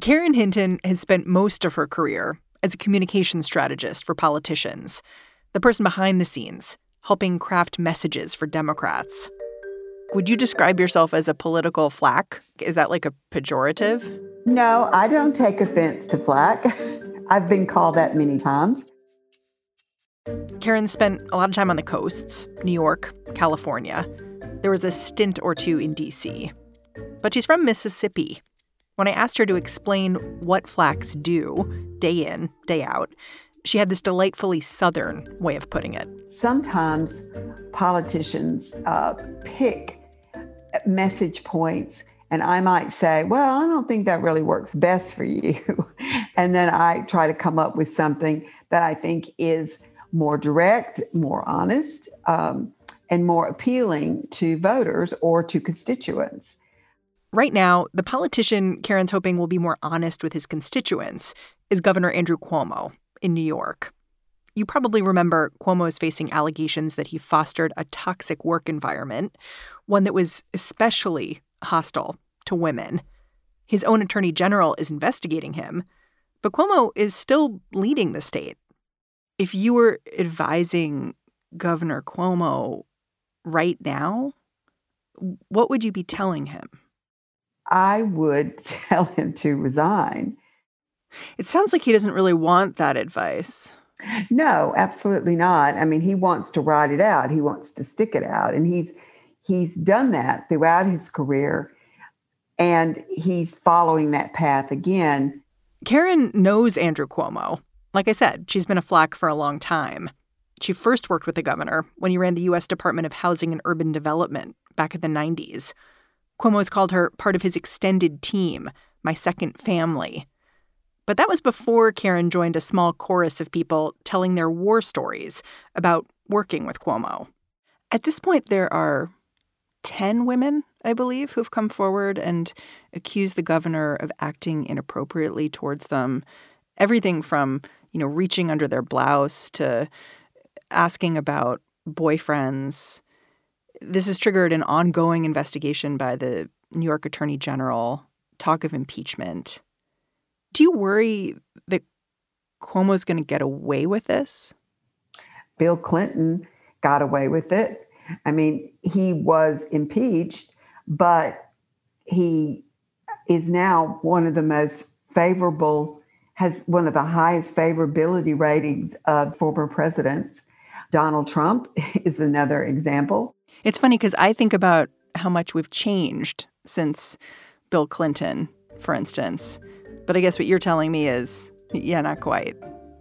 Karen Hinton has spent most of her career as a communication strategist for politicians, the person behind the scenes, helping craft messages for Democrats. Would you describe yourself as a political flack? Is that like a pejorative? No, I don't take offense to flack. I've been called that many times. Karen spent a lot of time on the coasts New York, California. There was a stint or two in D.C. But she's from Mississippi. When I asked her to explain what flacks do day in, day out, she had this delightfully Southern way of putting it. Sometimes politicians uh, pick message points and I might say, well, I don't think that really works best for you. and then I try to come up with something that I think is more direct, more honest, um, and more appealing to voters or to constituents. Right now, the politician Karen's hoping will be more honest with his constituents is Governor Andrew Cuomo in New York. You probably remember Cuomo is facing allegations that he fostered a toxic work environment, one that was especially hostile to women. His own attorney general is investigating him, but Cuomo is still leading the state. If you were advising Governor Cuomo right now, what would you be telling him? I would tell him to resign. It sounds like he doesn't really want that advice. No, absolutely not. I mean, he wants to ride it out. He wants to stick it out, and he's he's done that throughout his career, and he's following that path again. Karen knows Andrew Cuomo. Like I said, she's been a flack for a long time. She first worked with the governor when he ran the U.S. Department of Housing and Urban Development back in the 90s. Cuomo's called her part of his extended team, my second family. But that was before Karen joined a small chorus of people telling their war stories about working with Cuomo. At this point, there are 10 women, I believe, who've come forward and accused the governor of acting inappropriately towards them. Everything from, you know, reaching under their blouse to asking about boyfriends. This has triggered an ongoing investigation by the New York Attorney General, talk of impeachment. Do you worry that Cuomo's going to get away with this? Bill Clinton got away with it. I mean, he was impeached, but he is now one of the most favorable, has one of the highest favorability ratings of former presidents. Donald Trump is another example. It's funny because I think about how much we've changed since Bill Clinton, for instance. But I guess what you're telling me is, yeah, not quite.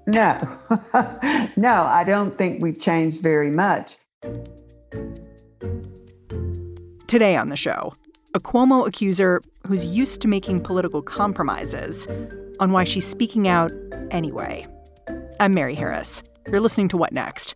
No, no, I don't think we've changed very much. Today on the show, a Cuomo accuser who's used to making political compromises on why she's speaking out anyway. I'm Mary Harris. You're listening to What Next?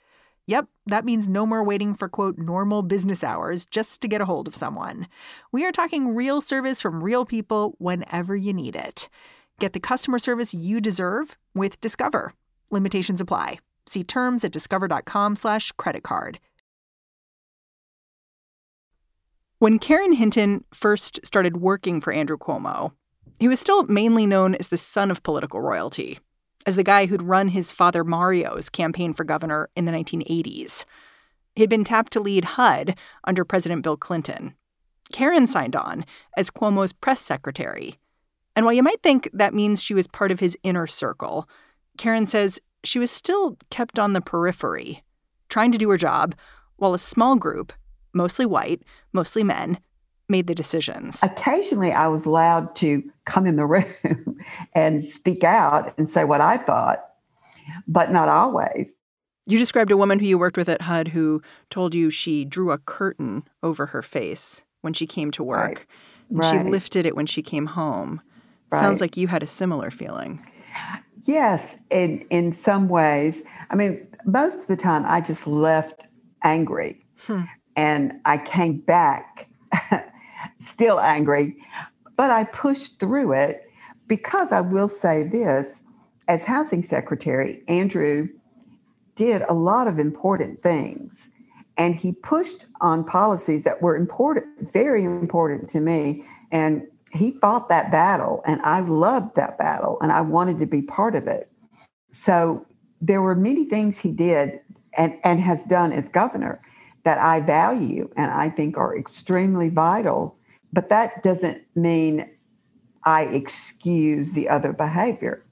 Yep, that means no more waiting for quote normal business hours just to get a hold of someone. We are talking real service from real people whenever you need it. Get the customer service you deserve with Discover. Limitations apply. See terms at discover.com slash credit card. When Karen Hinton first started working for Andrew Cuomo, he was still mainly known as the son of political royalty, as the guy who'd run his father Mario's campaign for governor in the 1980s. He'd been tapped to lead HUD under President Bill Clinton. Karen signed on as Cuomo's press secretary. And while you might think that means she was part of his inner circle, Karen says she was still kept on the periphery, trying to do her job, while a small group, mostly white, mostly men, made the decisions. Occasionally, I was allowed to come in the room and speak out and say what I thought, but not always. You described a woman who you worked with at HUD who told you she drew a curtain over her face when she came to work. Right. And right. she lifted it when she came home. Right. Sounds like you had a similar feeling. Yes, in in some ways. I mean, most of the time I just left angry. Hmm. And I came back still angry, but I pushed through it because I will say this as housing secretary, Andrew did a lot of important things and he pushed on policies that were important, very important to me. And he fought that battle, and I loved that battle, and I wanted to be part of it. So there were many things he did and, and has done as governor that I value and I think are extremely vital. But that doesn't mean I excuse the other behavior.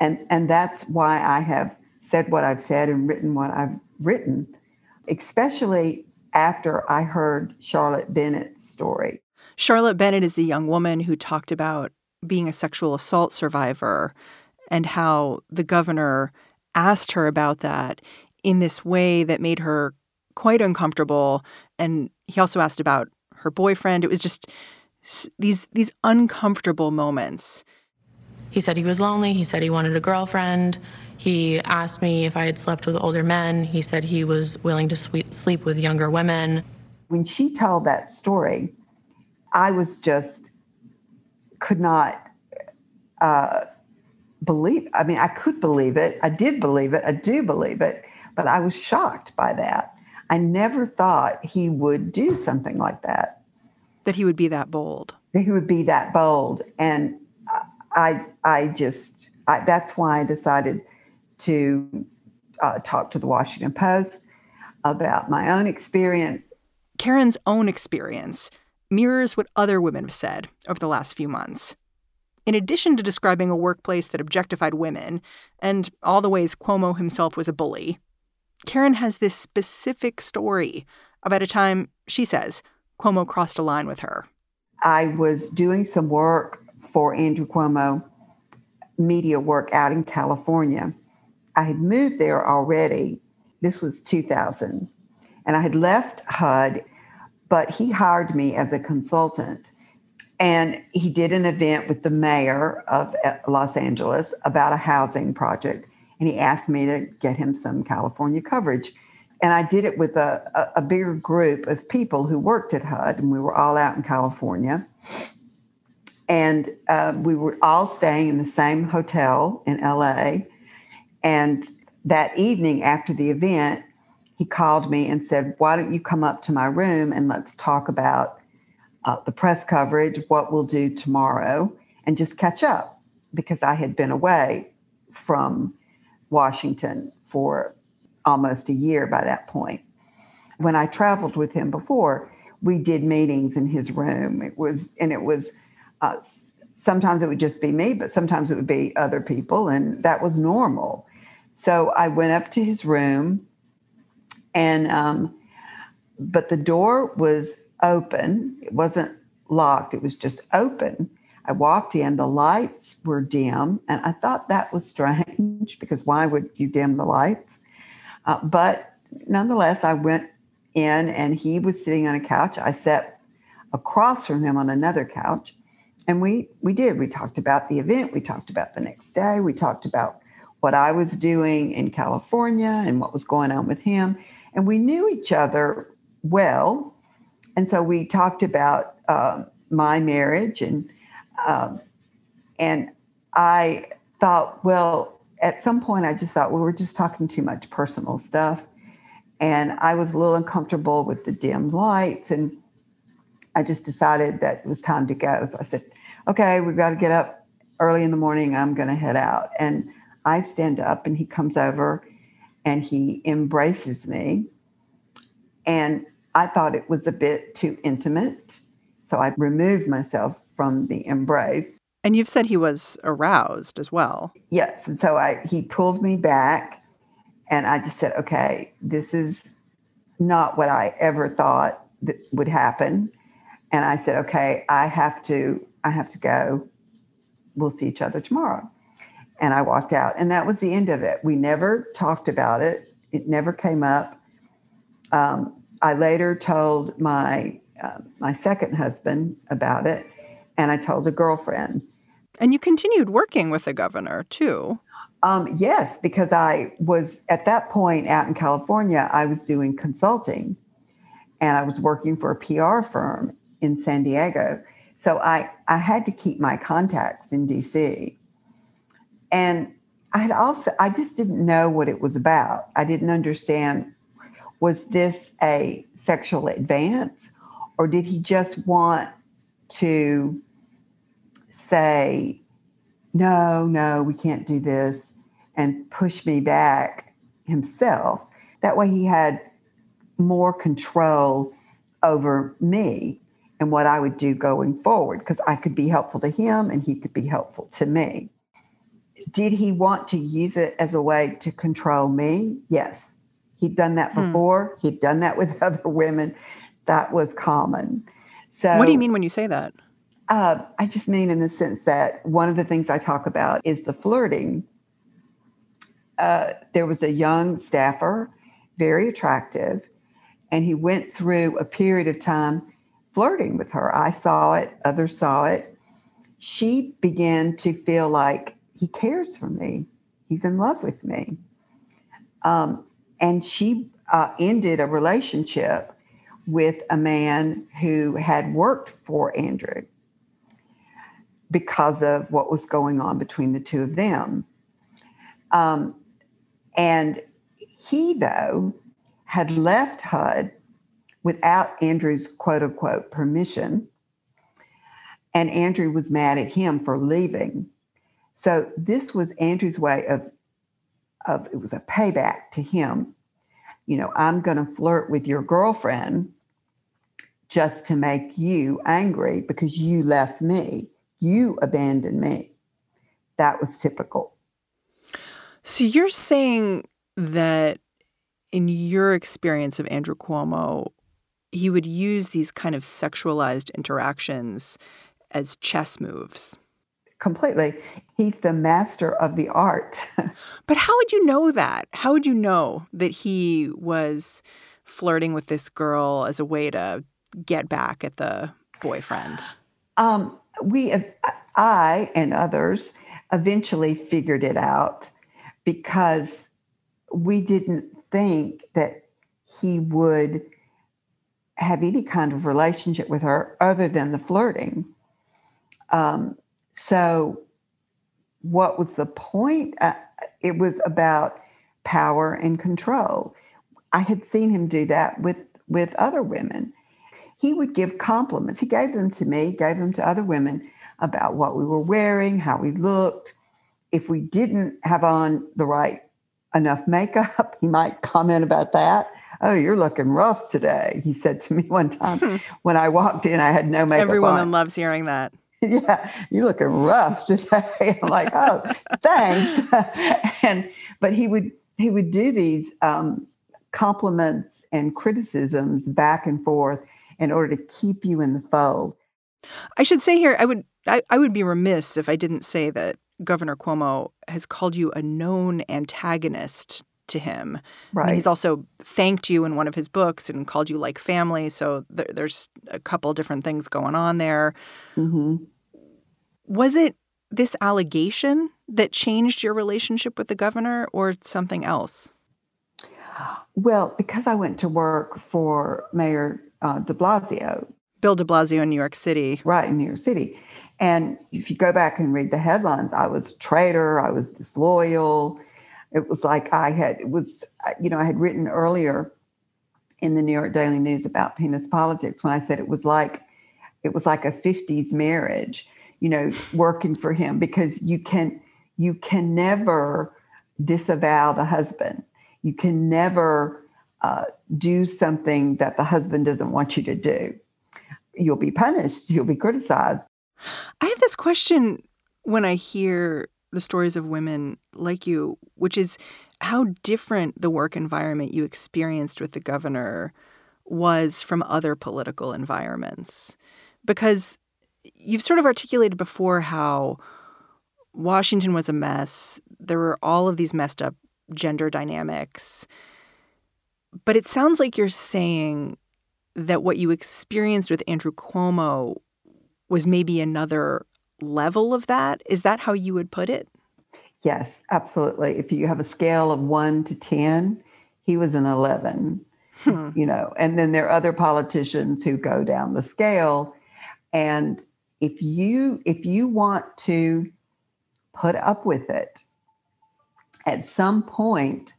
And, and that's why I have said what I've said and written what I've written, especially after I heard Charlotte Bennett's story. Charlotte Bennett is the young woman who talked about being a sexual assault survivor and how the governor asked her about that in this way that made her quite uncomfortable. And he also asked about her boyfriend. It was just these these uncomfortable moments. He said he was lonely. He said he wanted a girlfriend. He asked me if I had slept with older men. He said he was willing to sleep with younger women. When she told that story, I was just could not uh, believe. I mean, I could believe it. I did believe it. I do believe it. But I was shocked by that. I never thought he would do something like that. That he would be that bold. That he would be that bold, and I, I just, I, that's why I decided to uh, talk to the Washington Post about my own experience. Karen's own experience mirrors what other women have said over the last few months. In addition to describing a workplace that objectified women and all the ways Cuomo himself was a bully, Karen has this specific story about a time, she says, Cuomo crossed a line with her. I was doing some work for Andrew Cuomo, media work out in California. I had moved there already. This was 2000. And I had left HUD but he hired me as a consultant. And he did an event with the mayor of uh, Los Angeles about a housing project. And he asked me to get him some California coverage. And I did it with a, a, a bigger group of people who worked at HUD, and we were all out in California. And uh, we were all staying in the same hotel in LA. And that evening after the event, he called me and said, Why don't you come up to my room and let's talk about uh, the press coverage, what we'll do tomorrow, and just catch up because I had been away from Washington for almost a year by that point. When I traveled with him before, we did meetings in his room. It was, and it was, uh, sometimes it would just be me, but sometimes it would be other people, and that was normal. So I went up to his room and um, but the door was open. It wasn't locked. It was just open. I walked in. The lights were dim, and I thought that was strange because why would you dim the lights? Uh, but nonetheless, I went in, and he was sitting on a couch. I sat across from him on another couch, and we we did. We talked about the event. We talked about the next day. We talked about what I was doing in California and what was going on with him and we knew each other well. And so we talked about uh, my marriage, and um, and I thought, well, at some point, I just thought we were just talking too much personal stuff, and I was a little uncomfortable with the dim lights, and I just decided that it was time to go. So I said, okay, we've got to get up early in the morning. I'm going to head out, and I stand up, and he comes over and he embraces me. And I thought it was a bit too intimate. So I removed myself from the embrace. And you've said he was aroused as well. Yes. And so I he pulled me back and I just said, okay, this is not what I ever thought that would happen. And I said, okay, I have to, I have to go. We'll see each other tomorrow. And I walked out. And that was the end of it. We never talked about it. It never came up. Um, I later told my uh, my second husband about it, and I told a girlfriend. And you continued working with the governor too. Um, yes, because I was at that point out in California, I was doing consulting and I was working for a PR firm in San Diego. So I, I had to keep my contacts in DC. And I had also, I just didn't know what it was about. I didn't understand was this a sexual advance or did he just want to say, no, no, we can't do this, and push me back himself. That way he had more control over me and what I would do going forward because I could be helpful to him and he could be helpful to me. Did he want to use it as a way to control me? Yes. He'd done that hmm. before. Hmm. He'd done that with other women. That was common. So What do you mean when you say that? Uh, I just mean in the sense that one of the things I talk about is the flirting. Uh, there was a young staffer, very attractive, and he went through a period of time flirting with her. I saw it, others saw it. She began to feel like he cares for me, he's in love with me. Um, and she uh, ended a relationship with a man who had worked for Andrew because of what was going on between the two of them. Um, and he, though, had left HUD without Andrew's quote unquote permission. And Andrew was mad at him for leaving. So this was Andrew's way of, of it was a payback to him. You know, I'm going to flirt with your girlfriend just to make you angry because you left me. You abandoned me. That was typical. So you're saying that in your experience of Andrew Cuomo, he would use these kind of sexualized interactions as chess moves. Completely. He's the master of the art. but how would you know that? How would you know that he was flirting with this girl as a way to get back at the boyfriend? Um, we, I and others eventually figured it out because we didn't think that he would have any kind of relationship with her other than the flirting. Um, so, what was the point? Uh, it was about power and control. I had seen him do that with with other women he would give compliments. He gave them to me, gave them to other women about what we were wearing, how we looked. If we didn't have on the right enough makeup, he might comment about that. Oh, you're looking rough today, he said to me one time hmm. when I walked in. I had no makeup. Every woman on. loves hearing that. yeah, you're looking rough today. I'm like, oh, thanks. and but he would he would do these um, compliments and criticisms back and forth in order to keep you in the fold. I should say here, I would I, I would be remiss if I didn't say that Governor Cuomo has called you a known antagonist to him. Right. I mean, he's also thanked you in one of his books and called you like family. So there, there's a couple different things going on there. Mm-hmm. Was it this allegation that changed your relationship with the governor or something else? Well, because I went to work for Mayor uh, de Blasio. Bill de Blasio in New York City. Right, in New York City. And if you go back and read the headlines, I was a traitor, I was disloyal. It was like I had, it was, you know, I had written earlier in the New York Daily News about penis politics when I said it was like, it was like a 50s marriage, you know, working for him because you can, you can never disavow the husband. You can never uh, do something that the husband doesn't want you to do. You'll be punished, you'll be criticized. I have this question when I hear the stories of women like you, which is how different the work environment you experienced with the governor was from other political environments. Because you've sort of articulated before how Washington was a mess. There were all of these messed up gender dynamics. But it sounds like you're saying that what you experienced with Andrew Cuomo was maybe another level of that. Is that how you would put it? Yes, absolutely. If you have a scale of one to 10, he was an 11, hmm. you know, and then there are other politicians who go down the scale. And if you, if you want to put up with it at some point,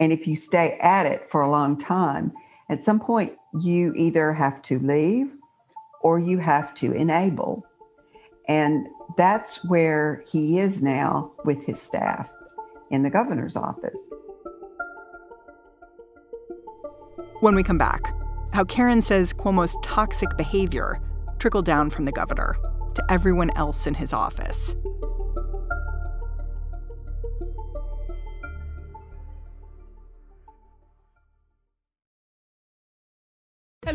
and if you stay at it for a long time, at some point you either have to leave or you have to enable. And that's where he is now with his staff in the governor's office. When we come back, how Karen says Cuomo's toxic behavior trickled down from the governor to everyone else in his office.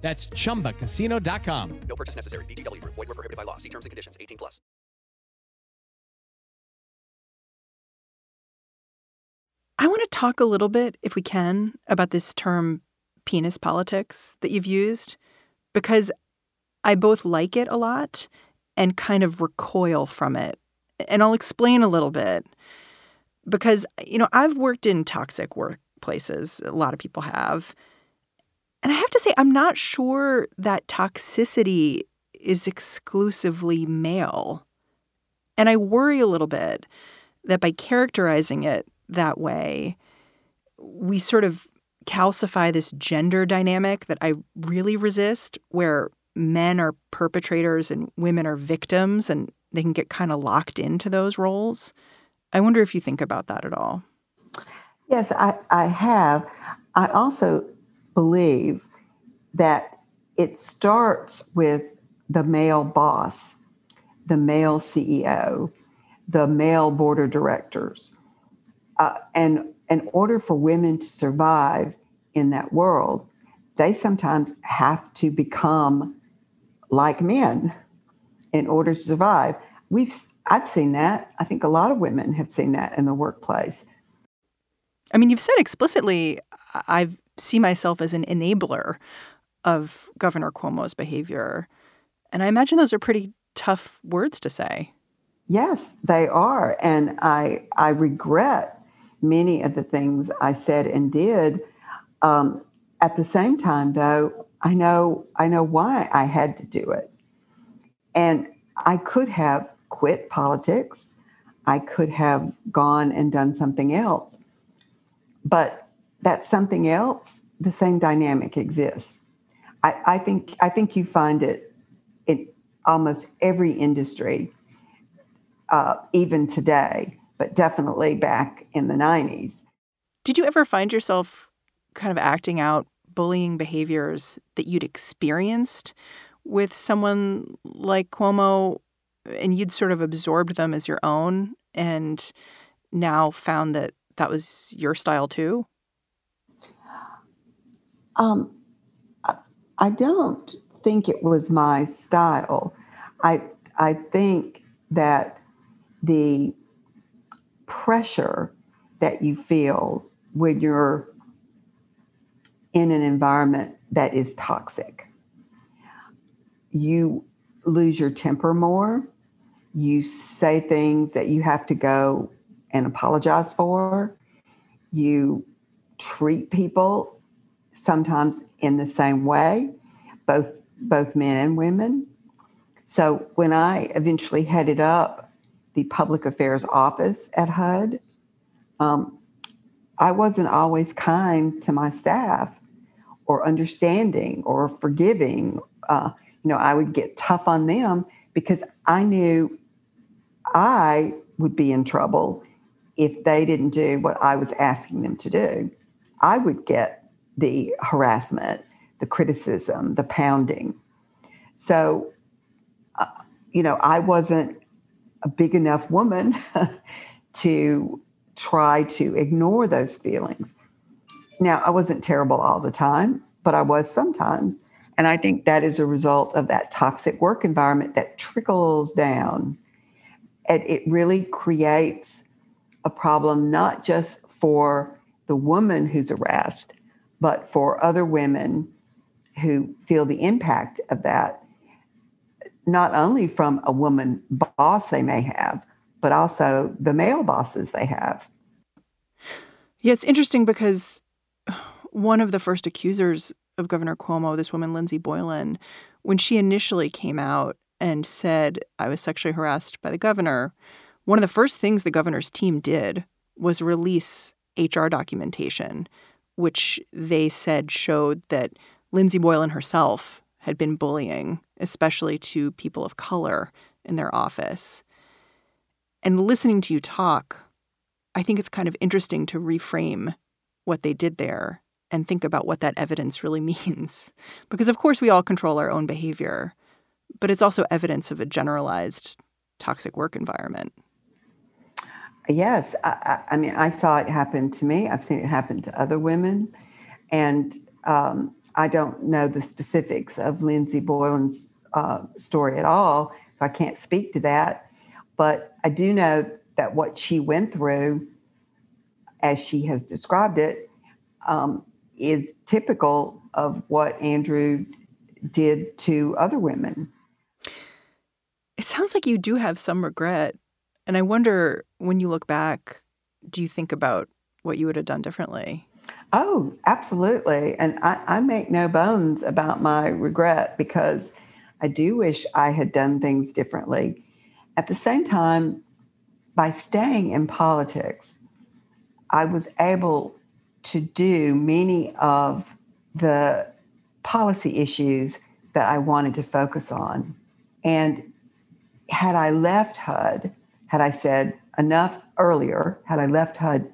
That's ChumbaCasino.com. No purchase necessary. VGW. Void were prohibited by law. See terms and conditions. 18 plus. I want to talk a little bit, if we can, about this term penis politics that you've used, because I both like it a lot and kind of recoil from it. And I'll explain a little bit. Because, you know, I've worked in toxic workplaces, a lot of people have. And I have to say, I'm not sure that toxicity is exclusively male. And I worry a little bit that by characterizing it that way, we sort of calcify this gender dynamic that I really resist, where men are perpetrators and women are victims, and they can get kind of locked into those roles. I wonder if you think about that at all. Yes, I, I have. I also believe that it starts with the male boss, the male CEO, the male board of directors. Uh, and in order for women to survive in that world, they sometimes have to become like men in order to survive. We've I've seen that. I think a lot of women have seen that in the workplace. I mean, you've said explicitly, I've see myself as an enabler of Governor Cuomo's behavior. And I imagine those are pretty tough words to say. Yes, they are. And I, I regret many of the things I said and did. Um, at the same time, though, I know I know why I had to do it. And I could have quit politics. I could have gone and done something else. But that something else, the same dynamic exists. I, I think I think you find it in almost every industry, uh, even today, but definitely back in the '90s. Did you ever find yourself kind of acting out bullying behaviors that you'd experienced with someone like Cuomo, and you'd sort of absorbed them as your own, and now found that that was your style too? Um, I don't think it was my style. I I think that the pressure that you feel when you're in an environment that is toxic. You lose your temper more. You say things that you have to go and apologize for. You treat people sometimes in the same way, both both men and women. So when I eventually headed up the public affairs office at HUD, um, I wasn't always kind to my staff or understanding or forgiving. Uh, you know, I would get tough on them because I knew I would be in trouble if they didn't do what I was asking them to do. I would get the harassment, the criticism, the pounding. So, uh, you know, I wasn't a big enough woman to try to ignore those feelings. Now, I wasn't terrible all the time, but I was sometimes. And I think that is a result of that toxic work environment that trickles down. And it really creates a problem, not just for the woman who's harassed, but for other women who feel the impact of that, not only from a woman boss they may have, but also the male bosses they have. Yeah, it's interesting because one of the first accusers of Governor Cuomo, this woman, Lindsey Boylan, when she initially came out and said, I was sexually harassed by the governor, one of the first things the governor's team did was release HR documentation, which they said showed that Lindsey Boylan herself had been bullying, especially to people of color in their office. And listening to you talk, I think it's kind of interesting to reframe what they did there and think about what that evidence really means. Because, of course, we all control our own behavior, but it's also evidence of a generalized toxic work environment. Yes. I, I, mean, I saw it happen to me. I've seen it happen to other women. And um, I don't know the specifics of Lindsey Boylan's uh, story at all, so I can't speak to that. But I do know that what she went through, as she has described it, um, is typical of what Andrew did to other women. It sounds like you do have some regret. And I wonder when you look back, do you think about what you would have done differently? Oh, absolutely. And I, I, make no bones about my regret because I do wish I had done things differently. At the same time, by staying in politics, I was able to do many of the policy issues that I wanted to focus on. And had I left HUD, had I said enough earlier, had I left HUD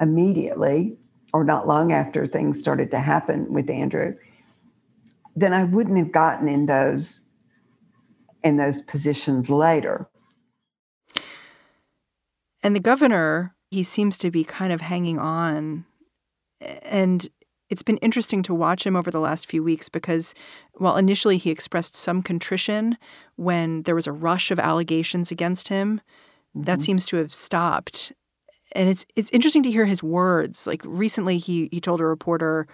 immediately or not long after things started to happen with Andrew, then I wouldn't have gotten in those in those positions later. And the governor, he seems to be kind of hanging on and it's been interesting to watch him over the last few weeks because while initially he expressed some contrition when there was a rush of allegations against him, mm-hmm. that seems to have stopped. And it's it's interesting to hear his words. Like recently he he told a reporter,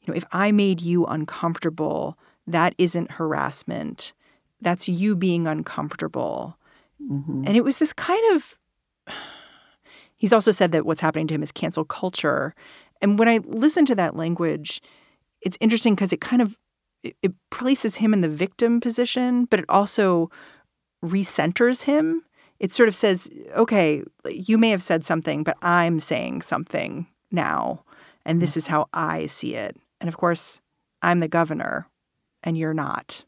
you know, if I made you uncomfortable, that isn't harassment. That's you being uncomfortable. Mm-hmm. And it was this kind of He's also said that what's happening to him is cancel culture. And when I listen to that language, it's interesting because it kind of it, places him in the victim position, but it also recenters him. It sort of says, okay, you may have said something, but I'm saying something now, and this is how I see it. And of course, I'm the governor, and you're not.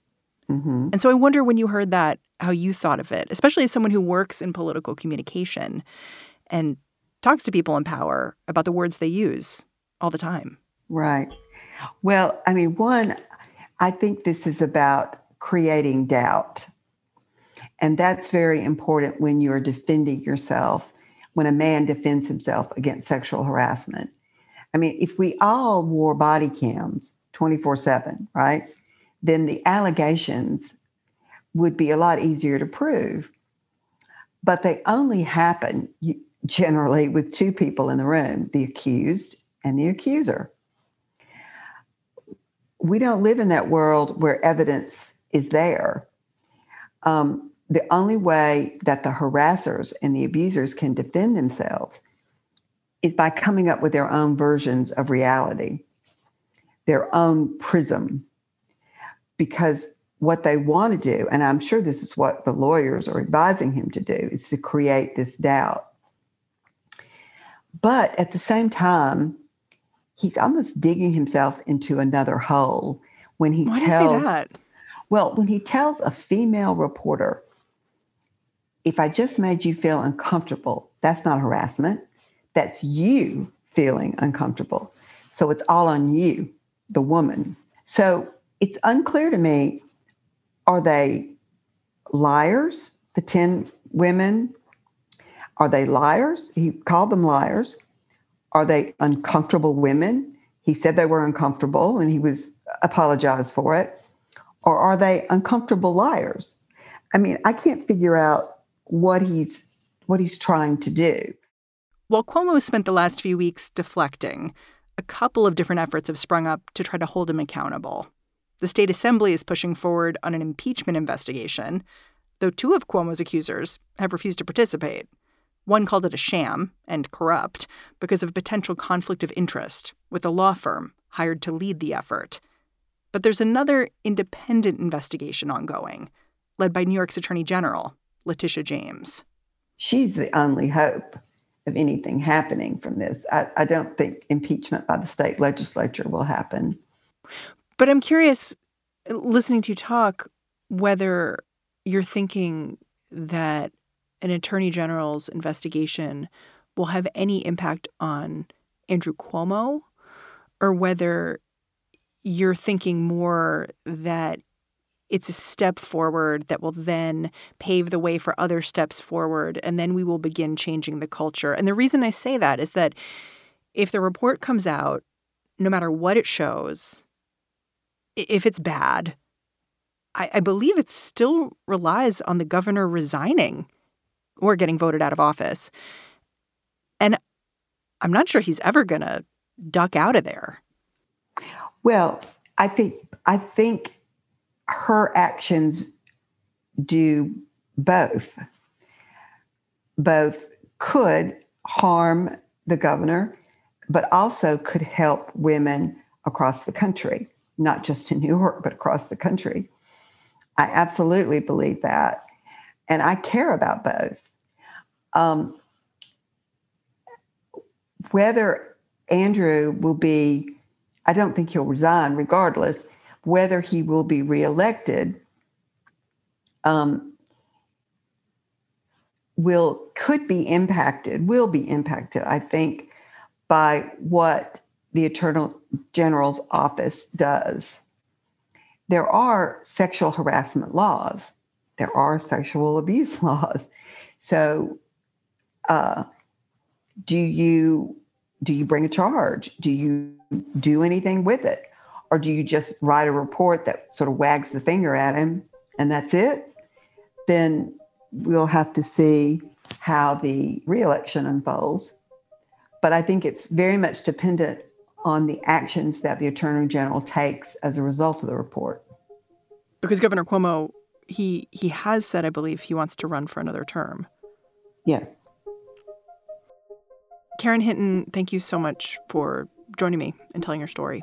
Mm-hmm. And so I wonder when you heard that, how you thought of it, especially as someone who works in political communication and talks to people in power about the words they use all the time. Right. Well, I mean, one, I think this is about creating doubt. And that's very important when you're defending yourself, when a man defends himself against sexual harassment. I mean, if we all wore body cams 24 7, right, then the allegations would be a lot easier to prove. But they only happen generally with two people in the room the accused and the accuser. We don't live in that world where evidence is there. Um, the only way that the harassers and the abusers can defend themselves is by coming up with their own versions of reality, their own prism. Because what they want to do, and I'm sure this is what the lawyers are advising him to do, is to create this doubt but at the same time, he's almost digging himself into another hole when he Why tells that? well, when he tells a female reporter, if I just made you feel uncomfortable, that's not harassment. That's you feeling uncomfortable. So it's all on you, the woman. So it's unclear to me are they liars, the 10 women? Are they liars? He called them liars. Are they uncomfortable women? He said they were uncomfortable and he was apologized for it. Or are they uncomfortable liars? I mean, I can't figure out what he's what he's trying to do. While Cuomo spent the last few weeks deflecting, a couple of different efforts have sprung up to try to hold him accountable. The state assembly is pushing forward on an impeachment investigation, though two of Cuomo's accusers have refused to participate. One called it a sham and corrupt because of a potential conflict of interest with a law firm hired to lead the effort. But there's another independent investigation ongoing, led by New York's Attorney General, Letitia James. She's the only hope of anything happening from this. I, I don't think impeachment by the state legislature will happen. But I'm curious, listening to you talk, whether you're thinking that an attorney general's investigation will have any impact on Andrew Cuomo, or whether you're thinking more that it's a step forward that will then pave the way for other steps forward, and then we will begin changing the culture. And the reason I say that is that if the report comes out, no matter what it shows, if it's bad, I, I believe it still relies on the governor resigning or getting voted out of office. And I'm not sure he's ever going to duck out of there. Well, I think I think her actions do both. Both could harm the governor, but also could help women across the country, not just in New York, but across the country. I absolutely believe that. And I care about both. Um, whether Andrew will be, I don't think he'll resign regardless, whether he will be reelected um, will could be impacted, will be impacted, I think, by what the Attorney General's office does. There are sexual harassment laws. There are sexual abuse laws. So, uh, do you do you bring a charge? Do you do anything with it? Or do you just write a report that sort of wags the finger at him and that's it? Then we'll have to see how the reelection unfolds. But I think it's very much dependent on the actions that the Attorney General takes as a result of the report. Because Governor Cuomo, he he has said, I believe, he wants to run for another term. Yes. Karen Hinton, thank you so much for joining me and telling your story.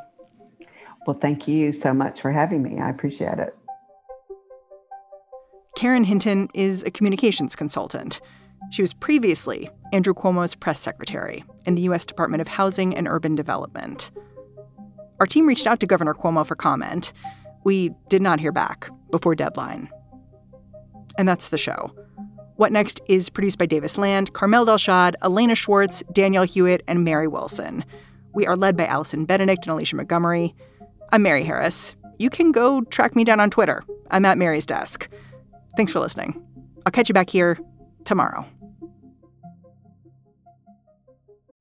Well, thank you so much for having me. I appreciate it. Karen Hinton is a communications consultant. She was previously Andrew Cuomo's press secretary in the U.S. Department of Housing and Urban Development. Our team reached out to Governor Cuomo for comment. We did not hear back before deadline. And that's the show. What Next is produced by Davis Land, Carmel Delshad, Elena Schwartz, Danielle Hewitt, and Mary Wilson. We are led by Allison Benedikt and Alicia Montgomery. I'm Mary Harris. You can go track me down on Twitter. I'm at Mary's desk. Thanks for listening. I'll catch you back here tomorrow.